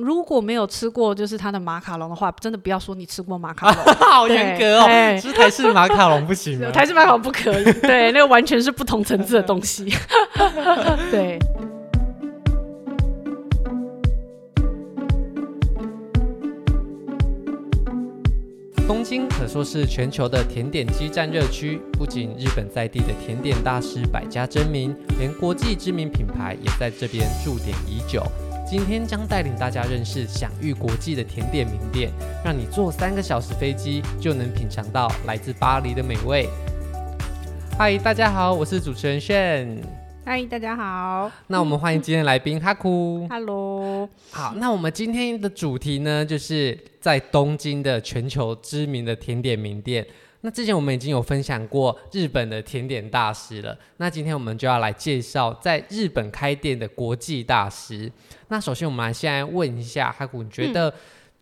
如果没有吃过就是它的马卡龙的话，真的不要说你吃过马卡龙，好严格哦，吃台式马卡龙不行吗？台式马卡龙不可以，对，那个完全是不同层次的东西。对。东京可说是全球的甜点基站热区，不仅日本在地的甜点大师百家争鸣，连国际知名品牌也在这边驻点已久。今天将带领大家认识享誉国际的甜点名店，让你坐三个小时飞机就能品尝到来自巴黎的美味。嗨，大家好，我是主持人炫。嗨，大家好。那我们欢迎今天来宾哈库。Hello。好，那我们今天的主题呢，就是在东京的全球知名的甜点名店。那之前我们已经有分享过日本的甜点大师了，那今天我们就要来介绍在日本开店的国际大师。那首先我们来先来问一下哈古，你觉得、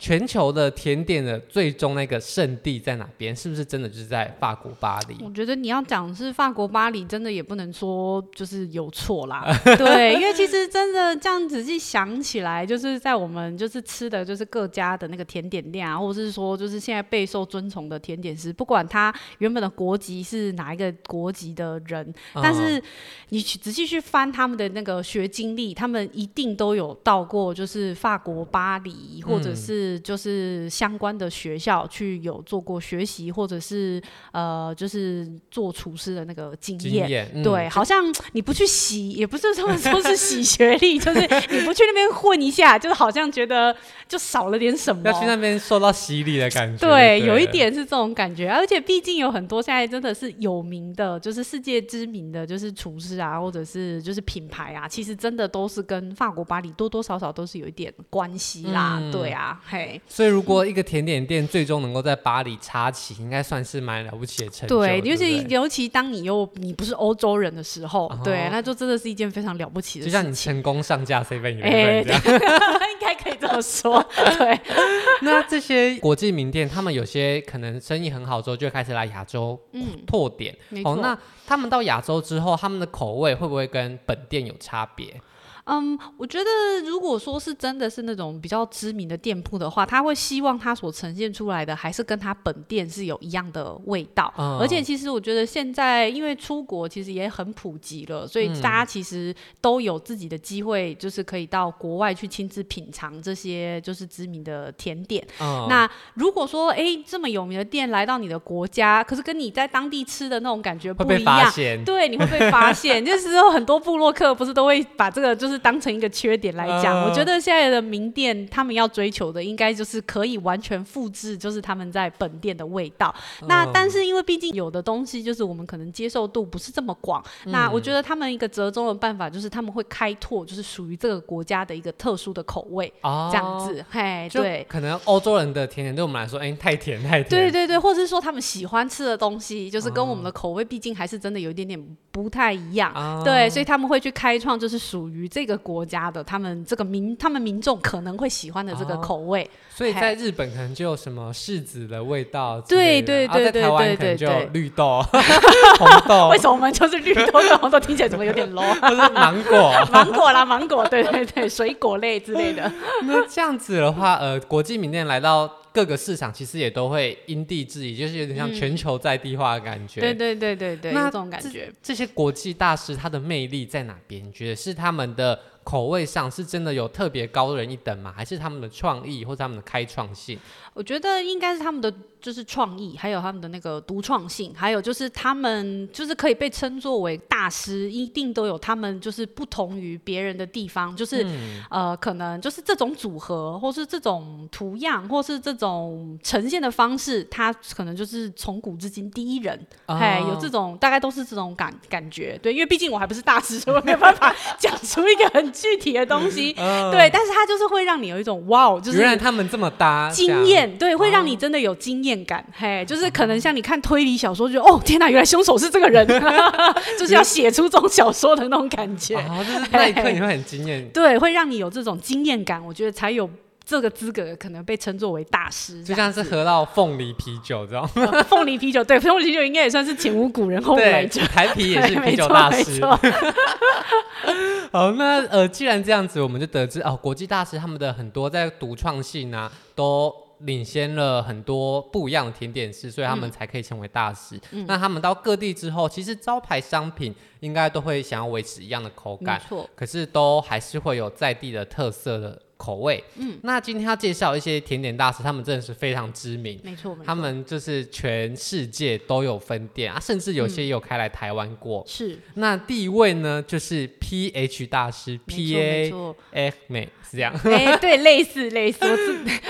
全球的甜点的最终那个圣地在哪边？是不是真的就是在法国巴黎？我觉得你要讲是法国巴黎，真的也不能说就是有错啦。对，因为其实真的这样仔细想起来，就是在我们就是吃的就是各家的那个甜点店啊，或者是说就是现在备受尊崇的甜点师，不管他原本的国籍是哪一个国籍的人，嗯、但是你去仔细去翻他们的那个学经历，他们一定都有到过就是法国巴黎，或者是、嗯。就是相关的学校去有做过学习，或者是呃，就是做厨师的那个经验。嗯、对，好像你不去洗，也不是说 说是洗学历，就是你不去那边混一下，就是好像觉得就少了点什么。要去那边受到洗礼的感觉。对，有一点是这种感觉，而且毕竟有很多现在真的是有名的，就是世界知名的，就是厨师啊，或者是就是品牌啊，其实真的都是跟法国巴黎多多少少都是有一点关系啦。嗯、对啊，嘿。所以，如果一个甜点店最终能够在巴黎插旗，应该算是蛮了不起的成就。对，尤其尤其当你又你不是欧洲人的时候，哦、对，那就真的是一件非常了不起的事情。就像你成功上架样，应该可以这么说。对，那这些国际名店，他们有些可能生意很好之后，就开始来亚洲拓点。嗯、哦，那他们到亚洲之后，他们的口味会不会跟本店有差别？嗯，我觉得如果说是真的是那种比较知名的店铺的话，他会希望他所呈现出来的还是跟他本店是有一样的味道。嗯、而且其实我觉得现在因为出国其实也很普及了，所以大家其实都有自己的机会，就是可以到国外去亲自品尝这些就是知名的甜点。嗯、那如果说哎这么有名的店来到你的国家，可是跟你在当地吃的那种感觉不一样，对，你会被发现。就是说很多部落客不是都会把这个就是。当成一个缺点来讲，呃、我觉得现在的名店他们要追求的应该就是可以完全复制，就是他们在本店的味道。呃、那但是因为毕竟有的东西就是我们可能接受度不是这么广，嗯、那我觉得他们一个折中的办法就是他们会开拓，就是属于这个国家的一个特殊的口味，哦、这样子。嘿，对，可能欧洲人的甜点对我们来说，哎、欸，太甜太甜。对对对，或者是说他们喜欢吃的东西，就是跟我们的口味毕竟还是真的有一点点不太一样。哦、对，所以他们会去开创，就是属于这个。这个国家的他们这个民，他们民众可能会喜欢的这个口味，哦、所以在日本可能就有什么柿子的味道，对对对对对对对，就绿豆、红豆。为什么我们就是绿豆跟红豆听起来怎么有点 low？不是芒果，芒果啦，芒果，对对对，水果类之类的。那这样子的话，呃，国际名店来到。各个市场其实也都会因地制宜，就是有点像全球在地化的感觉。嗯、对对对对对，那这种感觉。这，这些国际大师他的魅力在哪边？你觉得是他们的口味上是真的有特别高人一等吗？还是他们的创意或者他们的开创性？我觉得应该是他们的。就是创意，还有他们的那个独创性，还有就是他们就是可以被称作为大师，一定都有他们就是不同于别人的地方，就是、嗯、呃，可能就是这种组合，或是这种图样，或是这种呈现的方式，他可能就是从古至今第一人，哎、哦，有这种大概都是这种感感觉，对，因为毕竟我还不是大师，所以我没有办法 讲出一个很具体的东西，哦、对，但是他就是会让你有一种哇，哦就是原来他们这么搭，惊艳，对，会让你真的有惊艳。感嘿，就是可能像你看推理小说，就哦天哪，原来凶手是这个人，就是要写出这种小说的那种感觉。啊，就是那一刻你会很惊艳，对，会让你有这种惊艳感，我觉得才有。这个资格可能被称作为大师，就像是喝到凤梨啤酒这样。凤梨啤酒，对，凤梨啤酒应该也算是前无古人后无来者，台啤也是 啤酒大师。好，那呃，既然这样子，我们就得知哦，国际大师他们的很多在独创性啊，都领先了很多不一样的甜点师，所以他们才可以成为大师。嗯、那他们到各地之后，其实招牌商品应该都会想要维持一样的口感，没错，可是都还是会有在地的特色的。口味，嗯，那今天要介绍一些甜点大师，他们真的是非常知名，没错，他们就是全世界都有分店啊，甚至有些也有开来台湾过。是，那第一位呢，就是 PH 大师，P A F 美是这样，哎，对，类似类似，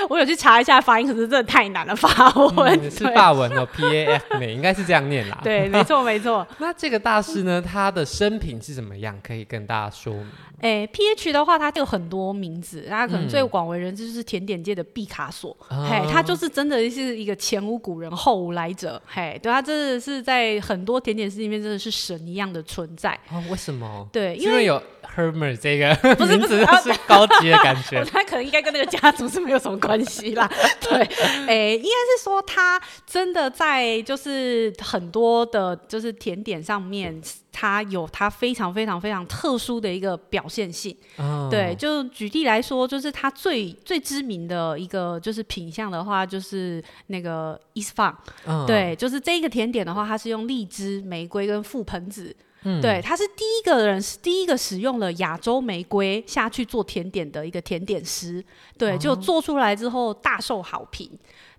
我 我有去查一下发音，可是真的太难了，法文。是法文哦，P A F 美应该是这样念啦，对，没错没错。那这个大师呢，他的生平是怎么样？可以跟大家说明。哎，PH 的话，它有很多名字，大家可能最广为人知就是甜点界的毕卡索，嗯、嘿，他就是真的是一个前无古人后无来者，嘿，对，他真的是在很多甜点师里面真的是神一样的存在。哦，为什么？对，因为有 Hermer 这个不是不是是高级的感觉，他可能应该跟那个家族是没有什么关系啦。对，哎，应该是说他真的在就是很多的，就是甜点上面。他有他非常非常非常特殊的一个表现性，哦、对，就举例来说，就是他最最知名的一个就是品相的话，就是那个 Isfang，、哦、对，就是这个甜点的话，它是用荔枝、玫瑰跟覆盆子，嗯、对，他是第一个人是第一个使用了亚洲玫瑰下去做甜点的一个甜点师，对，哦、就做出来之后大受好评，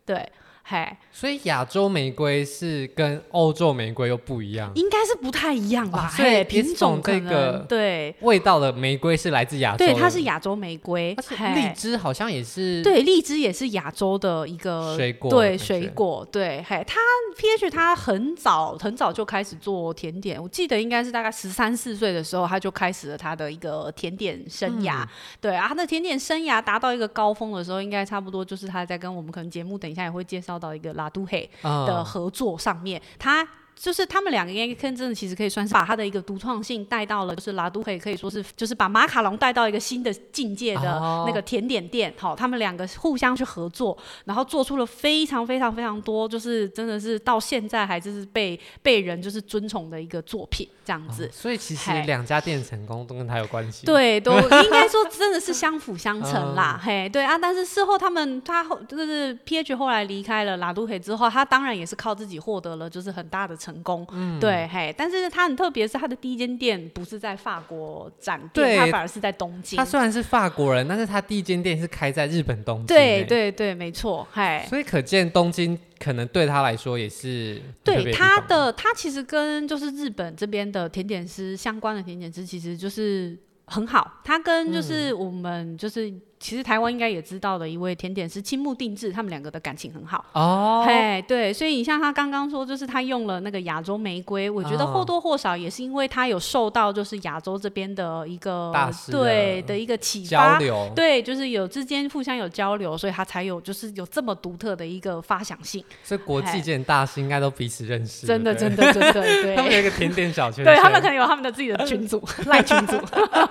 对。嘿，所以亚洲玫瑰是跟欧洲玫瑰又不一样，应该是不太一样吧？对，品种这个对味道的玫瑰是来自亚洲，对，它是亚洲玫瑰。荔枝好像也是，对，荔枝也是亚洲的一个水果，对，水果，对，嘿，它 PH 它很早很早就开始做甜点，我记得应该是大概十三四岁的时候，他就开始了他的一个甜点生涯。对啊，他的甜点生涯达到一个高峰的时候，应该差不多就是他在跟我们可能节目等一下也会介绍。到一个拉都黑的合作上面，他。就是他们两个应该真的其实可以算是把他的一个独创性带到了，就是拉都可以可以说是就是把马卡龙带到一个新的境界的那个甜点店。好、哦，他们两个互相去合作，然后做出了非常非常非常多，就是真的是到现在还就是被被人就是尊崇的一个作品这样子。哦、所以其实两家店成功都跟他有关系。对，都应该说真的是相辅相成啦。嗯、嘿，对啊，但是事后他们他后就是 PH 后来离开了拉都可以之后，他当然也是靠自己获得了就是很大的成。成功，嗯，对，嘿，但是他很特别，是他的第一间店不是在法国展店，他反而是在东京。他虽然是法国人，但是他第一间店是开在日本东京。对对对，没错，嘿。所以可见东京可能对他来说也是对他的，他其实跟就是日本这边的甜点师相关的甜点师，其实就是很好。他跟就是我们就是。其实台湾应该也知道的一位甜点师青木定制，他们两个的感情很好哦。嘿，对，所以你像他刚刚说，就是他用了那个亚洲玫瑰，我觉得或多或少也是因为他有受到就是亚洲这边的一个大师对的一个启发，交流对，就是有之间互相有交流，所以他才有就是有这么独特的一个发想性。所以国际间大师应该都彼此认识，真的真的真的对。他们有一个甜点小圈，对他们可能有他们的自己的群组 赖群组。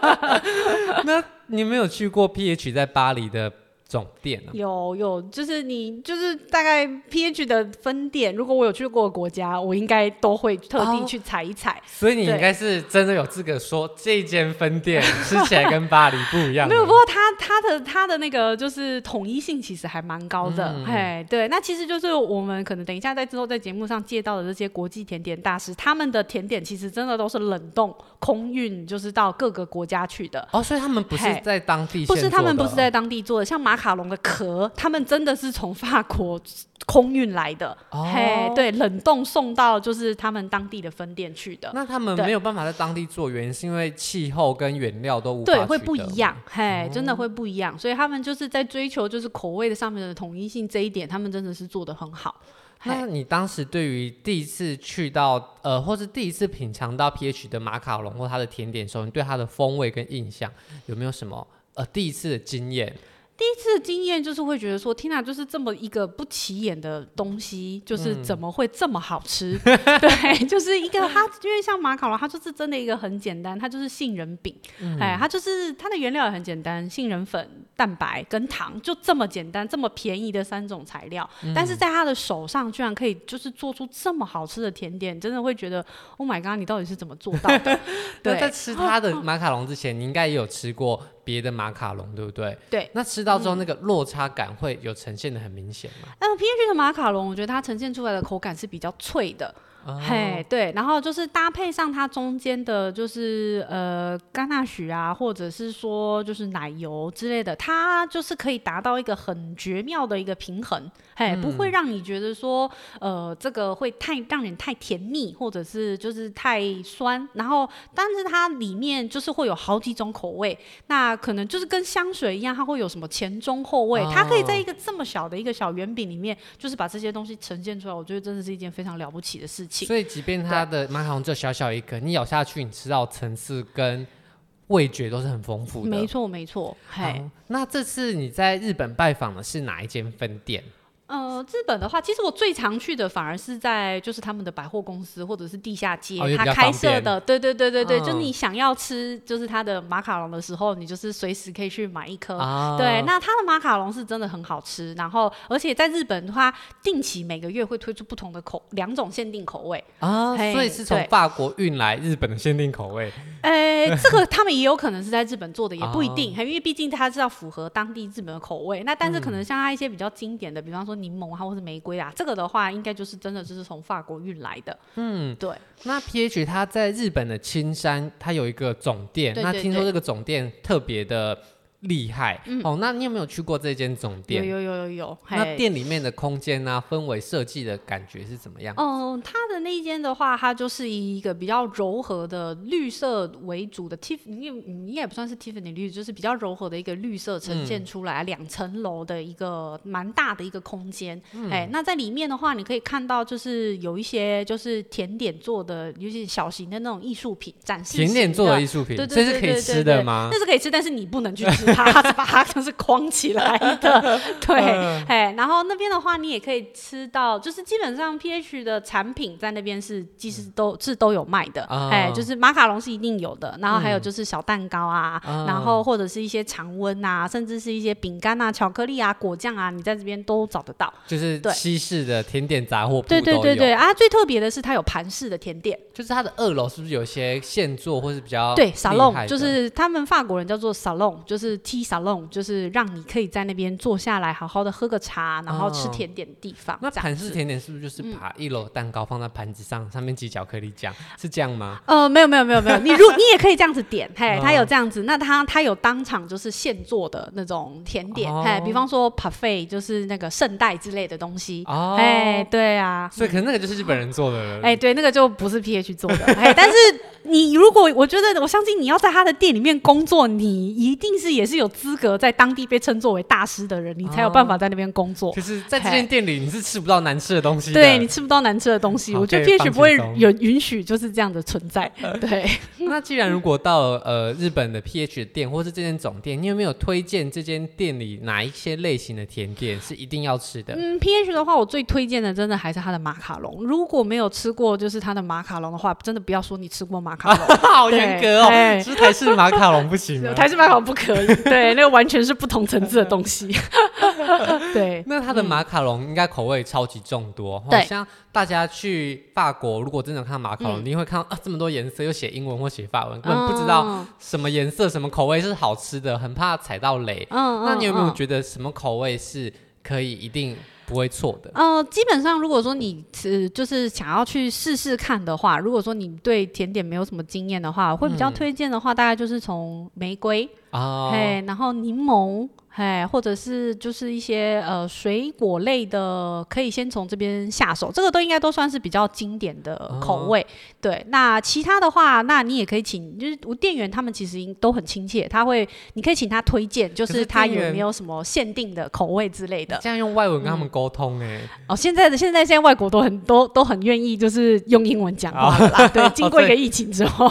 那。你没有去过 PH 在巴黎的总店啊？有有，就是你就是大概 PH 的分店，如果我有去过的国家，我应该都会特地去踩一踩。哦、所以你应该是真的有资格说这间分店吃起来跟巴黎不一样。没有，不过它它的它的那个就是统一性其实还蛮高的。嗯、嘿，对，那其实就是我们可能等一下在之后在节目上介绍的这些国际甜点大师，他们的甜点其实真的都是冷冻空运，就是到各个国家去的。哦，所以他们不是在当地，不是他们不是在当地做的，像马卡龙的壳，他们真的是从法国空运来的，哦、嘿，对，冷冻送到就是他们当地的分店去的。那他们没有办法在当地做，原因是因为气候跟原料都无法对，会不一样，嘿，真的会不一样。所以他们就是在追求就是口味的上面的统一性这一点，他们真的是做的很好。那你当时对于第一次去到呃，或是第一次品尝到 PH 的马卡龙或它的甜点的时候，你对它的风味跟印象有没有什么呃第一次的经验？第一次的经验就是会觉得说，天哪，就是这么一个不起眼的东西，就是怎么会这么好吃？嗯、对，就是一个它，因为像马卡龙，它就是真的一个很简单，它就是杏仁饼，嗯、哎，它就是它的原料也很简单，杏仁粉、蛋白跟糖，就这么简单，这么便宜的三种材料，嗯、但是在他的手上居然可以就是做出这么好吃的甜点，真的会觉得，Oh my god，你到底是怎么做到的？对，在吃他的马卡龙之前，你应该也有吃过。别的马卡龙对不对？对，那吃到之后那个落差感会有呈现的很明显吗？嗯，PH 的马卡龙，我觉得它呈现出来的口感是比较脆的。哦、嘿，对，然后就是搭配上它中间的，就是呃，甘纳许啊，或者是说就是奶油之类的，它就是可以达到一个很绝妙的一个平衡，嘿，嗯、不会让你觉得说呃，这个会太让人太甜腻，或者是就是太酸，然后但是它里面就是会有好几种口味，那可能就是跟香水一样，它会有什么前中后味，哦、它可以在一个这么小的一个小圆饼里面，就是把这些东西呈现出来，我觉得真的是一件非常了不起的事情。所以，即便它的马卡龙只有小小一个，你咬下去，你吃到层次跟味觉都是很丰富的。没错，没错。嘿，那这次你在日本拜访的是哪一间分店？呃，日本的话，其实我最常去的反而是在就是他们的百货公司或者是地下街，他、哦、开设的，对对对对对，嗯、就你想要吃就是他的马卡龙的时候，你就是随时可以去买一颗。哦、对，那他的马卡龙是真的很好吃，然后而且在日本的话，定期每个月会推出不同的口两种限定口味啊，所以是从法国运来日本的限定口味。呃，这个他们也有可能是在日本做的，也不一定，哦、因为毕竟它是要符合当地日本的口味。那但是可能像它一些比较经典的，嗯、比方说。柠檬啊，或是玫瑰啊，这个的话，应该就是真的就是从法国运来的。嗯，对。那 PH 它在日本的青山，它有一个总店。对对对，那听说这个总店特别的。厉害、嗯、哦！那你有没有去过这间总店？有有有有有。那店里面的空间啊，氛围设计的感觉是怎么样？哦，它的那一间的话，它就是以一个比较柔和的绿色为主的 Tiffany，应该也不算是 Tiffany 绿，就是比较柔和的一个绿色呈现出来，两层楼的一个蛮大的一个空间。哎、嗯，那在里面的话，你可以看到就是有一些就是甜点做的，尤其小型的那种艺术品展示。甜点做的艺术品，这是可以吃的吗？那是可以吃，但是你不能去吃。它是把它就是框起来的，对，哎，然后那边的话，你也可以吃到，就是基本上 PH 的产品在那边是其实都是都有卖的，哎，就是马卡龙是一定有的，然后还有就是小蛋糕啊，然后或者是一些常温啊，甚至是一些饼干啊、巧克力啊、果酱啊，你在这边都找得到，就是西式的甜点杂货铺，对对对对啊，最特别的是它有盘式的甜点，就是它的二楼是不是有些现做或是比较对 salon，就是他们法国人叫做 salon，就是 tea salon，就是让你可以在那边坐下来，好好的喝个茶，然后吃甜点的地方。那盘式甜点是不是就是把一楼蛋糕放在盘子上，上面挤巧克力酱，是这样吗？呃，没有没有没有没有，你如你也可以这样子点，嘿，他有这样子，那他他有当场就是现做的那种甜点，嘿，比方说 parfait 就是那个圣代之类的东西，哦，哎，对啊，所以可能那个就是日本人做的，哎，对，那个就不是 PH 做的，哎，但是你如果我觉得我相信你要在他的店里面工作，你一定是也是有资格在。当地被称作为大师的人，你才有办法在那边工作。可是，在这间店里，你是吃不到难吃的东西。对，你吃不到难吃的东西。我觉得 PH 不会有允许就是这样的存在。对。那既然如果到了呃日本的 PH 店，或是这间总店，你有没有推荐这间店里哪一些类型的甜点是一定要吃的？嗯，PH 的话，我最推荐的真的还是它的马卡龙。如果没有吃过就是它的马卡龙的话，真的不要说你吃过马卡龙，好严格哦。是台式马卡龙不行，台式马卡龙不可以。对，那个完全是。不同层次的东西，对。那它的马卡龙应该口味超级众多，对。像大家去法国，如果真的看马卡龙，你会看到啊这么多颜色，又写英文或写法文，根本不知道什么颜色、什么口味是好吃的，很怕踩到雷。嗯。那你有没有觉得什么口味是可以一定不会错的？呃，基本上如果说你是就是想要去试试看的话，如果说你对甜点没有什么经验的话，会比较推荐的话，大概就是从玫瑰。哦，嘿，然后柠檬，嘿，或者是就是一些呃水果类的，可以先从这边下手，这个都应该都算是比较经典的口味。哦、对，那其他的话，那你也可以请，就是我店员他们其实都很亲切，他会，你可以请他推荐，就是他有没有什么限定的口味之类的。这样用外文跟他们沟通哎、欸嗯。哦，现在的现在现在外国都很都都很愿意，就是用英文讲话啦。哦、对，经过一个疫情之后。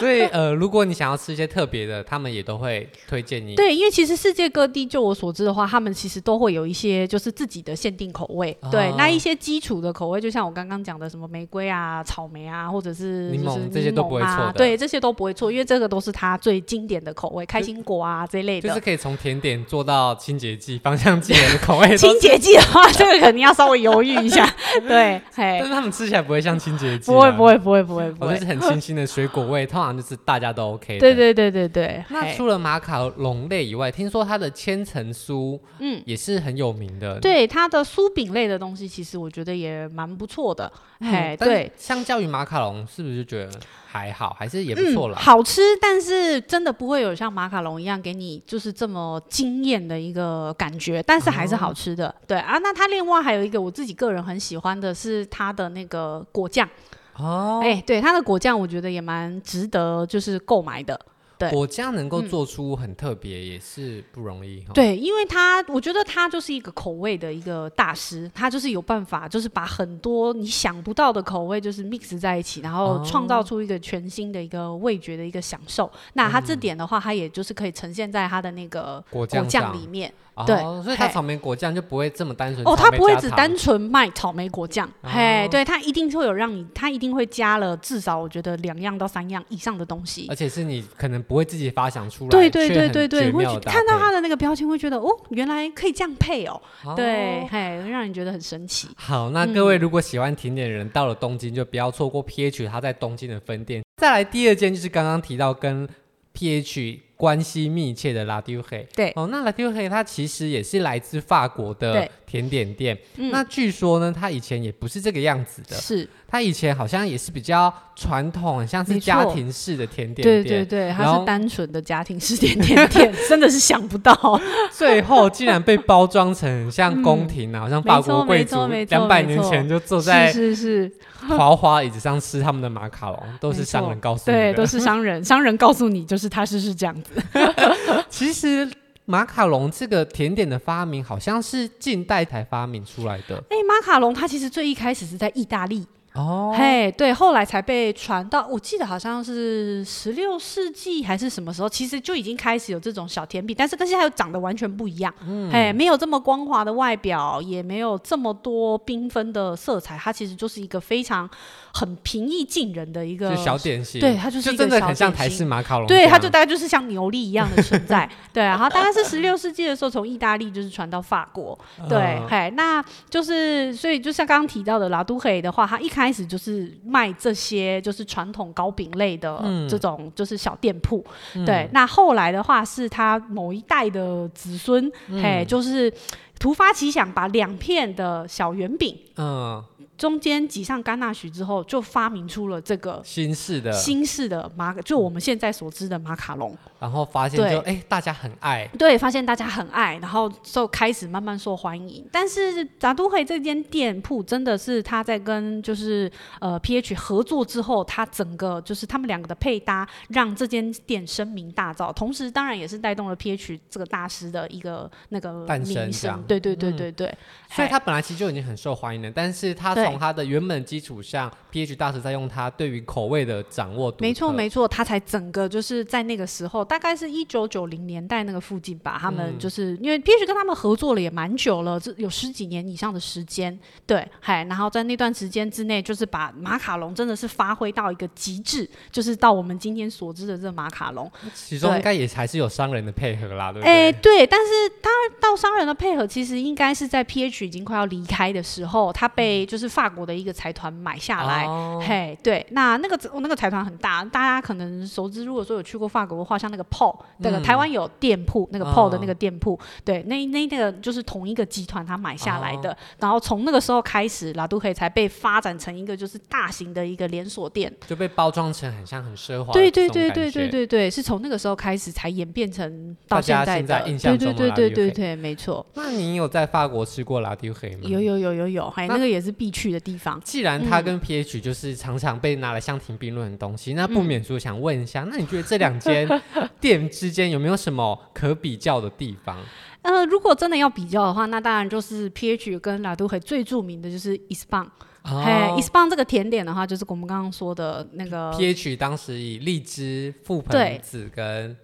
所以呃，如果你想要吃一些特别。的，他们也都会推荐你。对，因为其实世界各地，就我所知的话，他们其实都会有一些就是自己的限定口味。哦、对，那一些基础的口味，就像我刚刚讲的什么玫瑰啊、草莓啊，或者是柠檬、啊、这些都不会错的。对，这些都不会错，因为这个都是它最经典的口味，开心果啊这一类的。就是可以从甜点做到清洁剂、芳香剂的口味。清洁剂的话，这个肯定要稍微犹豫一下。对，但是他们吃起来不会像清洁剂、啊。不会，不会，不会，不会，不会。就是很清新的水果味，通常就是大家都 OK 的。对，对，对，对，对。那除了马卡龙类以外，听说它的千层酥，嗯，也是很有名的。对，它的酥饼类的东西，其实我觉得也蛮不错的。嗯、嘿，对，相较于马卡龙，是不是就觉得还好，还是也不错啦、嗯？好吃，但是真的不会有像马卡龙一样给你就是这么惊艳的一个感觉，但是还是好吃的。哦、对啊，那它另外还有一个我自己个人很喜欢的是它的那个果酱。哦，哎、欸，对，它的果酱我觉得也蛮值得就是购买的。对，果酱能够做出很特别，也是不容易。对，因为他，我觉得他就是一个口味的一个大师，他就是有办法，就是把很多你想不到的口味，就是 mix 在一起，然后创造出一个全新的一个味觉的一个享受。哦、那他这点的话，他也就是可以呈现在他的那个果酱里面。对、哦，所以它草莓果酱就不会这么单纯哦，它不会只单纯卖草莓果酱，哦、嘿，对，它一定会有让你，它一定会加了至少我觉得两样到三样以上的东西，而且是你可能不会自己发想出来，对对对对对，会看到它的那个标签会觉得哦，原来可以这样配哦，哦。对，嘿，让你觉得很神奇。好，那各位如果喜欢甜点的人，到了东京就不要错过 PH 它在东京的分店。再来第二间就是刚刚提到跟 PH。关系密切的拉丢黑，对。哦，那拉丢黑它其实也是来自法国的甜点店。那据说呢，它以前也不是这个样子的，是。它以前好像也是比较传统，很像是家庭式的甜点店。对对对，它是单纯的家庭式甜点店，真的是想不到，最后竟然被包装成像宫廷啊，好像法国贵族两百年前就坐在是是豪华椅子上吃他们的马卡龙，都是商人告诉你的，对，都是商人，商人告诉你就是他是是这样子。其实马卡龙这个甜点的发明，好像是近代才发明出来的。哎，马卡龙它其实最一开始是在意大利。哦，嘿，对，后来才被传到，我记得好像是十六世纪还是什么时候，其实就已经开始有这种小甜品，但是跟现在又长得完全不一样，嗯，嘿，没有这么光滑的外表，也没有这么多缤纷的色彩，它其实就是一个非常很平易近人的一个小点心，对，它就是一个就真的很像台式马卡龙，对，它就大概就是像牛粒一样的存在，对，然后大概是十六世纪的时候从意大利就是传到法国，对，呃、嘿，那就是所以就像刚刚提到的拉都黑的话，它一开开始就是卖这些就是传统糕饼类的这种就是小店铺，嗯、对。那后来的话是他某一代的子孙，嗯、嘿，就是突发奇想，把两片的小圆饼，嗯。中间挤上甘纳许之后，就发明出了这个新式的新式的马，就我们现在所知的马卡龙。然后发现就哎，大家很爱。对，发现大家很爱，然后就开始慢慢受欢迎。但是杂都会这间店铺真的是他在跟就是呃 PH 合作之后，他整个就是他们两个的配搭，让这间店声名大噪。同时，当然也是带动了 PH 这个大师的一个那个诞生。对对对对对。所以他本来其实就已经很受欢迎了，但是他。从他的原本基础上，PH 大师在用他对于口味的掌握。没错没错，他才整个就是在那个时候，大概是一九九零年代那个附近吧。他们就是、嗯、因为 PH 跟他们合作了也蛮久了，这有十几年以上的时间。对，嗨，然后在那段时间之内，就是把马卡龙真的是发挥到一个极致，就是到我们今天所知的这个马卡龙。其中应该也还是有商人的配合啦，对不对？哎，对，但是他到商人的配合，其实应该是在 PH 已经快要离开的时候，他被就是。法国的一个财团买下来，哦、嘿，对，那那个那个财团很大，大家可能熟知。如果说有去过法国的话，像那个 Paul，那个台湾有店铺，那个 Paul 的那个店铺，对，那那那个就是同一个集团他买下来的。哦、然后从那个时候开始，拉都黑才被发展成一个就是大型的一个连锁店，就被包装成很像很奢华。对对对对对对对，是从那个时候开始才演变成到现在的。在印象中的对对对对对对，没错。那你有在法国吃过拉都黑吗？有有有有有，还那个也是必去。的地方，既然它跟 PH 就是常常被拿来相提并论的东西，嗯、那不免说想问一下，嗯、那你觉得这两间 店之间有没有什么可比较的地方？呃，如果真的要比较的话，那当然就是 PH 跟拉都黑最著名的就是 Ispain。哎，Ispain 这个甜点的话，就是我们刚刚说的那个 PH 当时以荔枝、覆盆子跟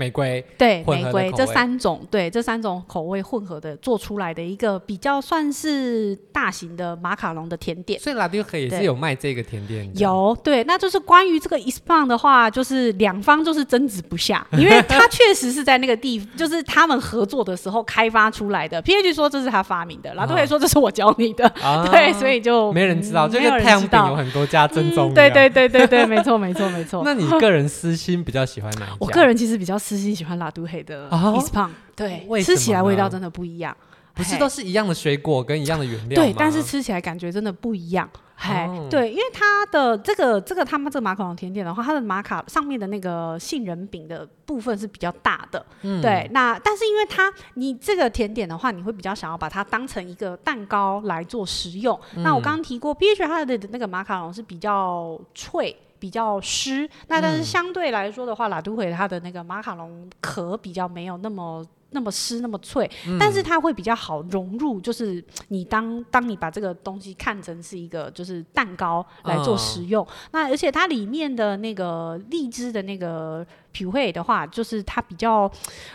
玫瑰，对，玫瑰这三种，对，这三种口味混合的做出来的一个比较算是大型的马卡龙的甜点。所以拉丢克也是有卖这个甜点。有，对，那就是关于这个 Ispan 的话，就是两方就是争执不下，因为他确实是在那个地，就是他们合作的时候开发出来的。PH 说这是他发明的，拉丢克说这是我教你的，啊、对，所以就没人知道、嗯、这个太阳饼有很多家正宗、嗯。对对对对对，没错没错没错。那你个人私心比较喜欢哪一家？我个人其实比较。私心喜欢拉都黑的 Ispan，对，吃起来味道真的不一样。不是都是一样的水果跟一样的原料吗？对，但是吃起来感觉真的不一样。嘿，对，因为它的这个这个他们这个马卡龙甜点的话，它的马卡上面的那个杏仁饼的部分是比较大的。嗯，对。那但是因为它你这个甜点的话，你会比较想要把它当成一个蛋糕来做食用。嗯、那我刚刚提过，B H 它的那个马卡龙是比较脆。比较湿，那但是相对来说的话，拉都会它的那个马卡龙壳比较没有那么那么湿那么脆，嗯，但是它会比较好融入。就是你当当你把这个东西看成是一个就是蛋糕来做食用，哦，那而且它里面的那个荔枝的那个皮会的话，就是它比较，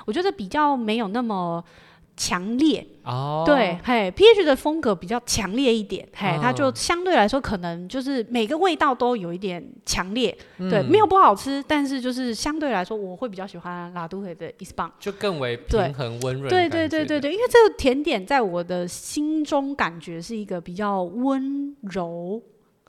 我觉得比较没有那么。强烈。哦，对，嘿，PH 的风格比较强烈一点，嘿，哦、它就相对来说可能就是每个味道都有一点强烈，嗯、对，没有不好吃，但是就是相对来说我会比较喜欢拉都会的 Ispan，就更为平衡温润，对对对对对，因为这个甜点在我的心中感觉是一个比较温柔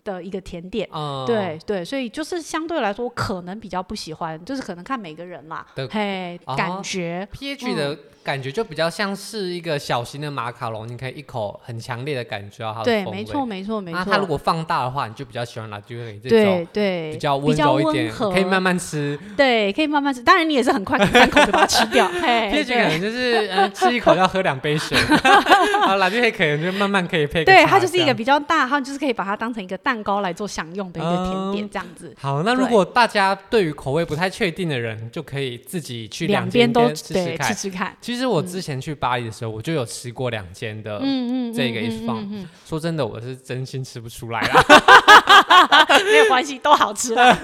的一个甜点，哦、对对，所以就是相对来说我可能比较不喜欢，就是可能看每个人啦，嘿，哦、感觉 PH 的。嗯感觉就比较像是一个小型的马卡龙，你可以一口很强烈的感觉到它的。对，没错，没错，没错。那它如果放大的话，你就比较喜欢拉丢黑这种，对对，比较温柔一点，可以慢慢吃。对，可以慢慢吃。当然，你也是很快三口就把它吃掉。PH 可能就是嗯，吃一口要喝两杯水。然后拉丢黑可能就慢慢可以配。对，它就是一个比较大，它就是可以把它当成一个蛋糕来做享用的一个甜点这样子。好，那如果大家对于口味不太确定的人，就可以自己去两边都对吃吃看。其实我之前去。巴黎的时候，我就有吃过两间的这个 Ispan。说真的，我是真心吃不出来啦。没有关系，都好吃了。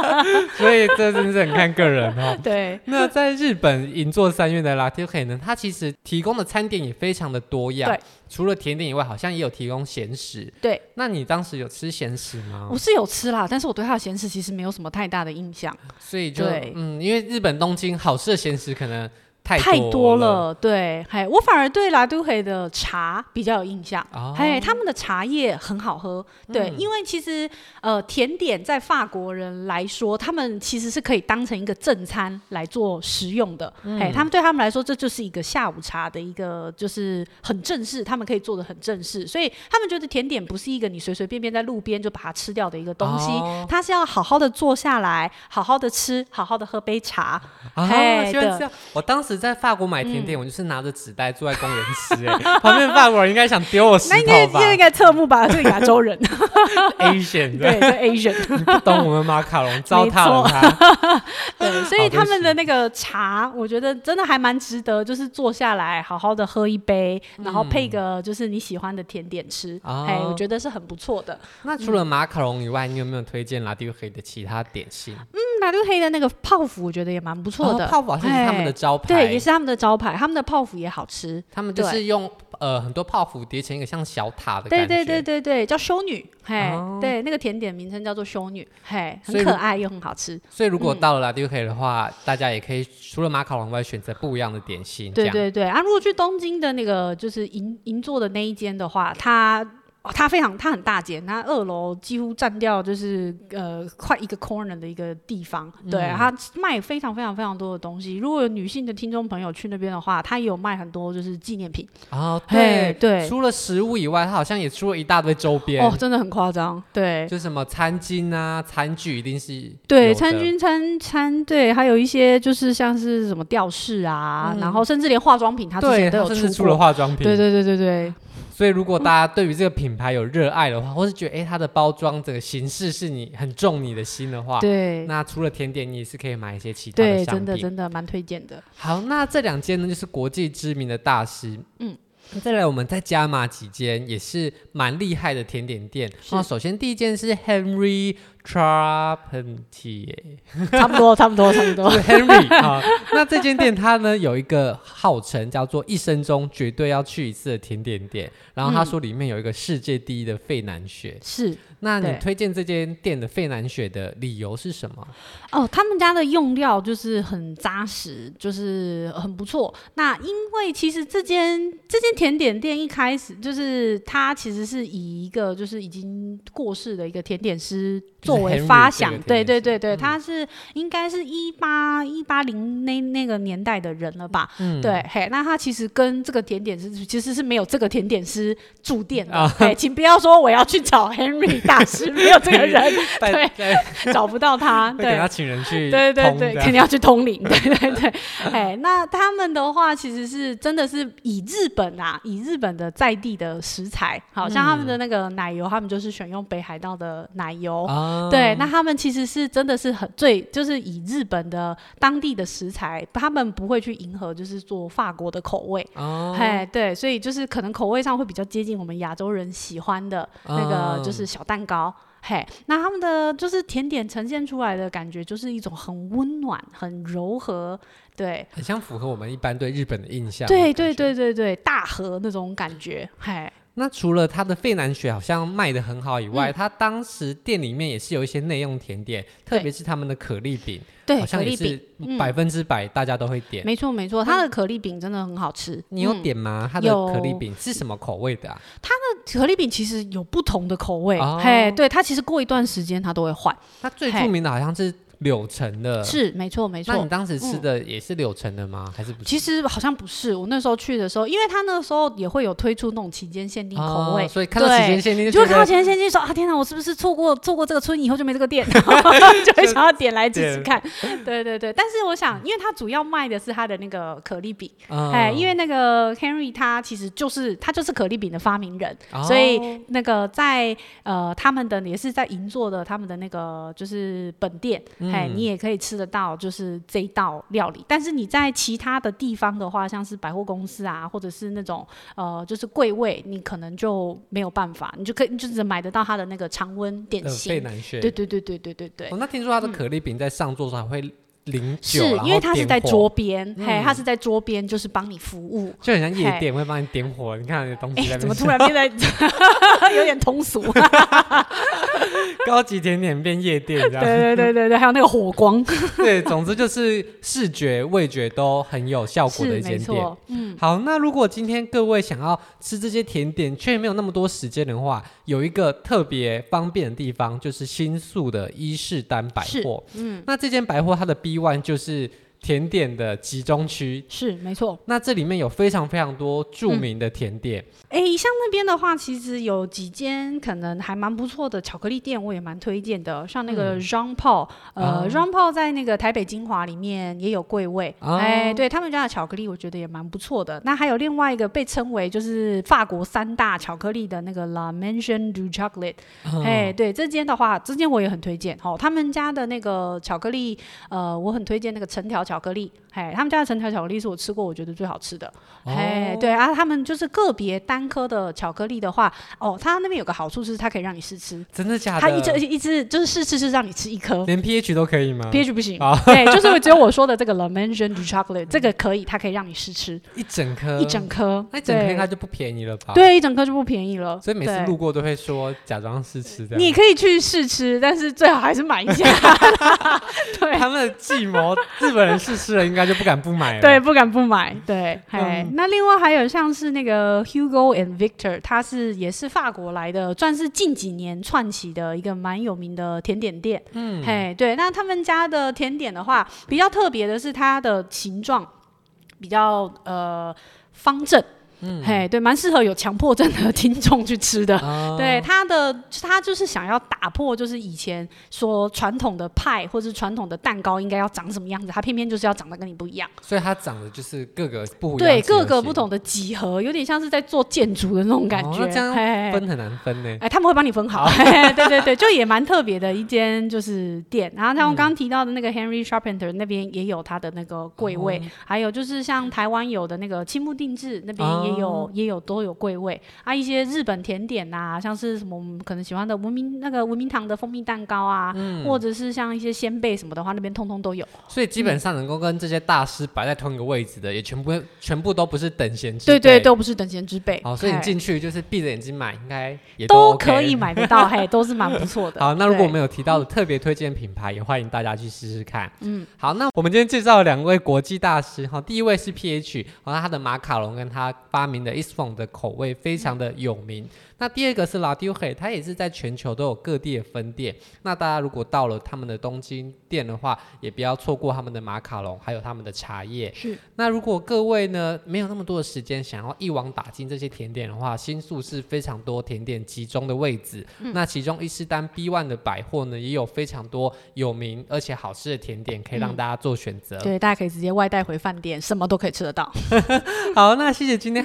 所以这真是很看个人哦。对。那在日本银座三月的拉丢黑呢，它其实提供的餐点也非常的多样。对。除了甜点以外，好像也有提供咸食。对。那你当时有吃咸食吗？我是有吃啦，但是我对它的咸食其实没有什么太大的印象。所以就嗯，因为日本东京好吃的咸食可能。太多，太多了，对，嘿，我反而对拉都黑的茶比较有印象，哦、嘿，他们的茶叶很好喝，对，嗯、因为其实呃，甜点在法国人来说，他们其实是可以当成一个正餐来做食用的，嗯、嘿，他们对他们来说，这就是一个下午茶的一个，就是很正式，他们可以做的很正式，所以他们觉得甜点不是一个你随随便便在路边就把它吃掉的一个东西，哦、它是要好好的坐下来，好好的吃，好好的喝杯茶，哦、嘿，对，我当时。在法国买甜点，嗯、我就是拿着纸袋坐在公园吃、欸。哎，旁边法国人应该想丢我石头吧？那应该应该侧目吧？是亚洲人，Asian 对，对，Asian，你不懂我们马卡龙，糟蹋了他。对，所以他们的那个茶，我觉得真的还蛮值得，就是坐下来好好的喝一杯，然后配个就是你喜欢的甜点吃，哎、嗯，我觉得是很不错的。那除了马卡龙以外，你有没有推荐拉丢黑的其他点心？嗯，那个泡芙，我觉得也蛮不错的。哦、泡芙好像是他们的招牌。对。也是他们的招牌，他们的泡芙也好吃。他们就是用呃很多泡芙叠成一个像小塔的感觉。对对对对对，叫修女，嘿，哦、对，那个甜点名称叫做修女，嘿，很可爱又很好吃。所以如果到了拉丢黑的话，嗯、大家也可以除了马卡龙外，选择不一样的点心。对对对，啊，如果去东京的那个就是银银座的那一间的话，它。哦，它非常，它很大间，它二楼几乎占掉就是呃快一个 corner 的一个地方。嗯、对，它卖非常非常非常多的东西。如果有女性的听众朋友去那边的话，它也有卖很多就是纪念品。哦，对对，除了食物以外，它好像也出了一大堆周边。哦，真的很夸张。对，就什么餐巾啊、餐具，一定是对餐巾、餐餐，对，还有一些就是像是什么吊饰啊，嗯、然后甚至连化妆品，它之前都有出过。出了化妆品。对对对对对。所以，如果大家对于这个品牌有热爱的话，或是觉得哎、欸，它的包装整个形式是你很中你的心的话，对，那除了甜点，你也是可以买一些其他的商品。对，真的真的蛮推荐的。好，那这两间呢，就是国际知名的大师。嗯，再来我们再加码几间，也是蛮厉害的甜点店。那首先第一间是 Henry Charpentier，差不多，差不多，差不多。Henry 啊，那这间店它呢有一个号称叫做一生中绝对要去一次的甜点店，然后他说里面有一个世界第一的费南雪。是，那你推荐这间店的费南雪的理由是什么？哦，他们家的用料就是很扎实，就是很不错。那因为其实这间这间甜点店一开始就是它其实是以一个就是已经过世的一个甜点师。作为发想，对对对对，他是应该是一八一八零那那个年代的人了吧？嗯，对，嘿，那他其实跟这个甜点师其实是没有这个甜点师驻店的，哎，请不要说我要去找 Henry 大师，没有这个人，对，找不到他，对，要请人去，对对对，肯定要去通灵，对对对，哎，那他们的话其实是真的是以日本啊，以日本的在地的食材，好像他们的那个奶油，他们就是选用北海道的奶油。对，那他们其实是真的是很最，就是以日本的当地的食材，他们不会去迎合，就是做法国的口味。哦，嘿，对，所以就是可能口味上会比较接近我们亚洲人喜欢的那个，就是小蛋糕。哦、嘿，那他们的就是甜点呈现出来的感觉，就是一种很温暖、很柔和，对，很像符合我们一般对日本的印象。对对对对对，大和那种感觉，嘿。那除了它的费南雪好像卖的很好以外，它、嗯、当时店里面也是有一些内用甜点，特别是他们的可丽饼，对，好像也是百分之百大家都会点。没错没错，它的可丽饼真的很好吃。嗯、你有点吗？它的可丽饼是什么口味的啊？它的可丽饼其实有不同的口味，哦、嘿，对，它其实过一段时间它都会换。它最著名的好像是。柳橙的。是没错没错，那你当时吃的也是柳橙的吗？嗯、还是不是？其实好像不是，我那时候去的时候，因为他那个时候也会有推出那种期间限定口味，哦、所以看到期间限定就，就会看到期间限定说啊天哪，我是不是错过错过这个村以后就没这个店，就会想要点来试试看。对。对对，但是我想，因为他主要卖的是他的那个可丽饼，哎、嗯，因为那个 Henry 他其实就是他就是可丽饼的发明人，哦、所以那个在呃他们的也是在银座的他们的那个就是本店，哎、嗯，你也可以。吃得到就是这一道料理，但是你在其他的地方的话，像是百货公司啊，或者是那种呃，就是柜位，你可能就没有办法，你就可以就只买得到它的那个常温点心。费南雪。对对对对对对对。哦，那听说它的可丽饼在上桌上会零是因为它是在桌边，嘿，它是在桌边，就是帮你服务，就很像夜店会帮你点火。你看那东西，怎么突然变得 有点通俗？高级甜点变夜店，这样对对对对对，还有那个火光，对，总之就是视觉、味觉都很有效果的一间店。嗯，好，那如果今天各位想要吃这些甜点，却没有那么多时间的话，有一个特别方便的地方，就是新宿的伊势丹百货。嗯，那这间百货它的 B one 就是。甜点的集中区是没错，那这里面有非常非常多著名的甜点。哎、嗯，像那边的话，其实有几间可能还蛮不错的巧克力店，我也蛮推荐的。像那个 Jean Paul，、嗯、呃、嗯、Jean Paul 在那个台北精华里面也有柜位。哎、嗯，对他们家的巧克力，我觉得也蛮不错的。那还有另外一个被称为就是法国三大巧克力的那个 La Maison du Chocolat。哎、嗯，对这间的话，这间我也很推荐。哦，他们家的那个巧克力，呃，我很推荐那个藤条。巧巧克力，嘿，他们家的成条巧克力是我吃过我觉得最好吃的，哦、嘿，对啊，他们就是个别单颗的巧克力的话，哦，他那边有个好处是它可以让你试吃，真的假的？他一直一直就是试吃是让你吃一颗，连 pH 都可以吗？pH 不行，哦、对，就是只有我说的这个 La Maison du Chocolat 这个可以，它可以让你试吃一整颗，一整颗，那整颗它就不便宜了吧？对，一整颗就不便宜了，所以每次路过都会说假装试吃这样，你可以去试吃，但是最好还是买一下。对，他们的计谋，日本人试吃了应该就。不敢不买了，对，不敢不买，对，嘿、嗯，那另外还有像是那个 Hugo and Victor，它是也是法国来的，算是近几年串起的一个蛮有名的甜点店，嗯，嘿，对，那他们家的甜点的话，比较特别的是它的形状比较呃方正。嗯，嘿，对，蛮适合有强迫症的 听众去吃的。哦、对，他的他就是想要打破，就是以前说传统的派或是传统的蛋糕应该要长什么样子，他偏偏就是要长得跟你不一样。所以它长得就是各个不对，各个不同的几何，有点像是在做建筑的那种感觉。哦、这样分很难分呢。哎，他们会帮你分好。对对对，就也蛮特别的一间就是店。然后像我刚刚提到的那个 Henry Charpentier 那边也有他的那个柜位，哦、还有就是像台湾有的那个青木定制那边也。也有、哦、也有都有柜位啊。一些日本甜点啊，像是什么我们可能喜欢的文明那个文明堂的蜂蜜蛋糕啊，嗯、或者是像一些仙贝什么的话，那边通通都有。所以基本上能够跟这些大师摆在同一个位置的，嗯、也全部全部都不是等闲之辈。对对，都不是等闲之辈。好，所以你进去就是闭着眼睛买，应该也都、可以买得到，嘿，都是蛮不错的。好，那如果我们有提到的特别推荐品牌，也欢迎大家去试试看。嗯，好，那我们今天介绍了两位国际大师，哈，第一位是 PH，好，他的马卡龙跟他发明的 Isfont 的口味非常的有名。嗯那第二个是 La Durée，它也是在全球都有各地的分店。那大家如果到了他们的东京店的话，也不要错过他们的马卡龙，还有他们的茶叶。是。那如果各位呢没有那么多的时间，想要一网打尽这些甜点的话，新宿是非常多甜点集中的位置。嗯、那其中伊势丹 B One 的百货呢，也有非常多有名而且好吃的甜点，可以让大家做选择、嗯。对，大家可以直接外带回饭店，什么都可以吃得到。好，那谢谢今天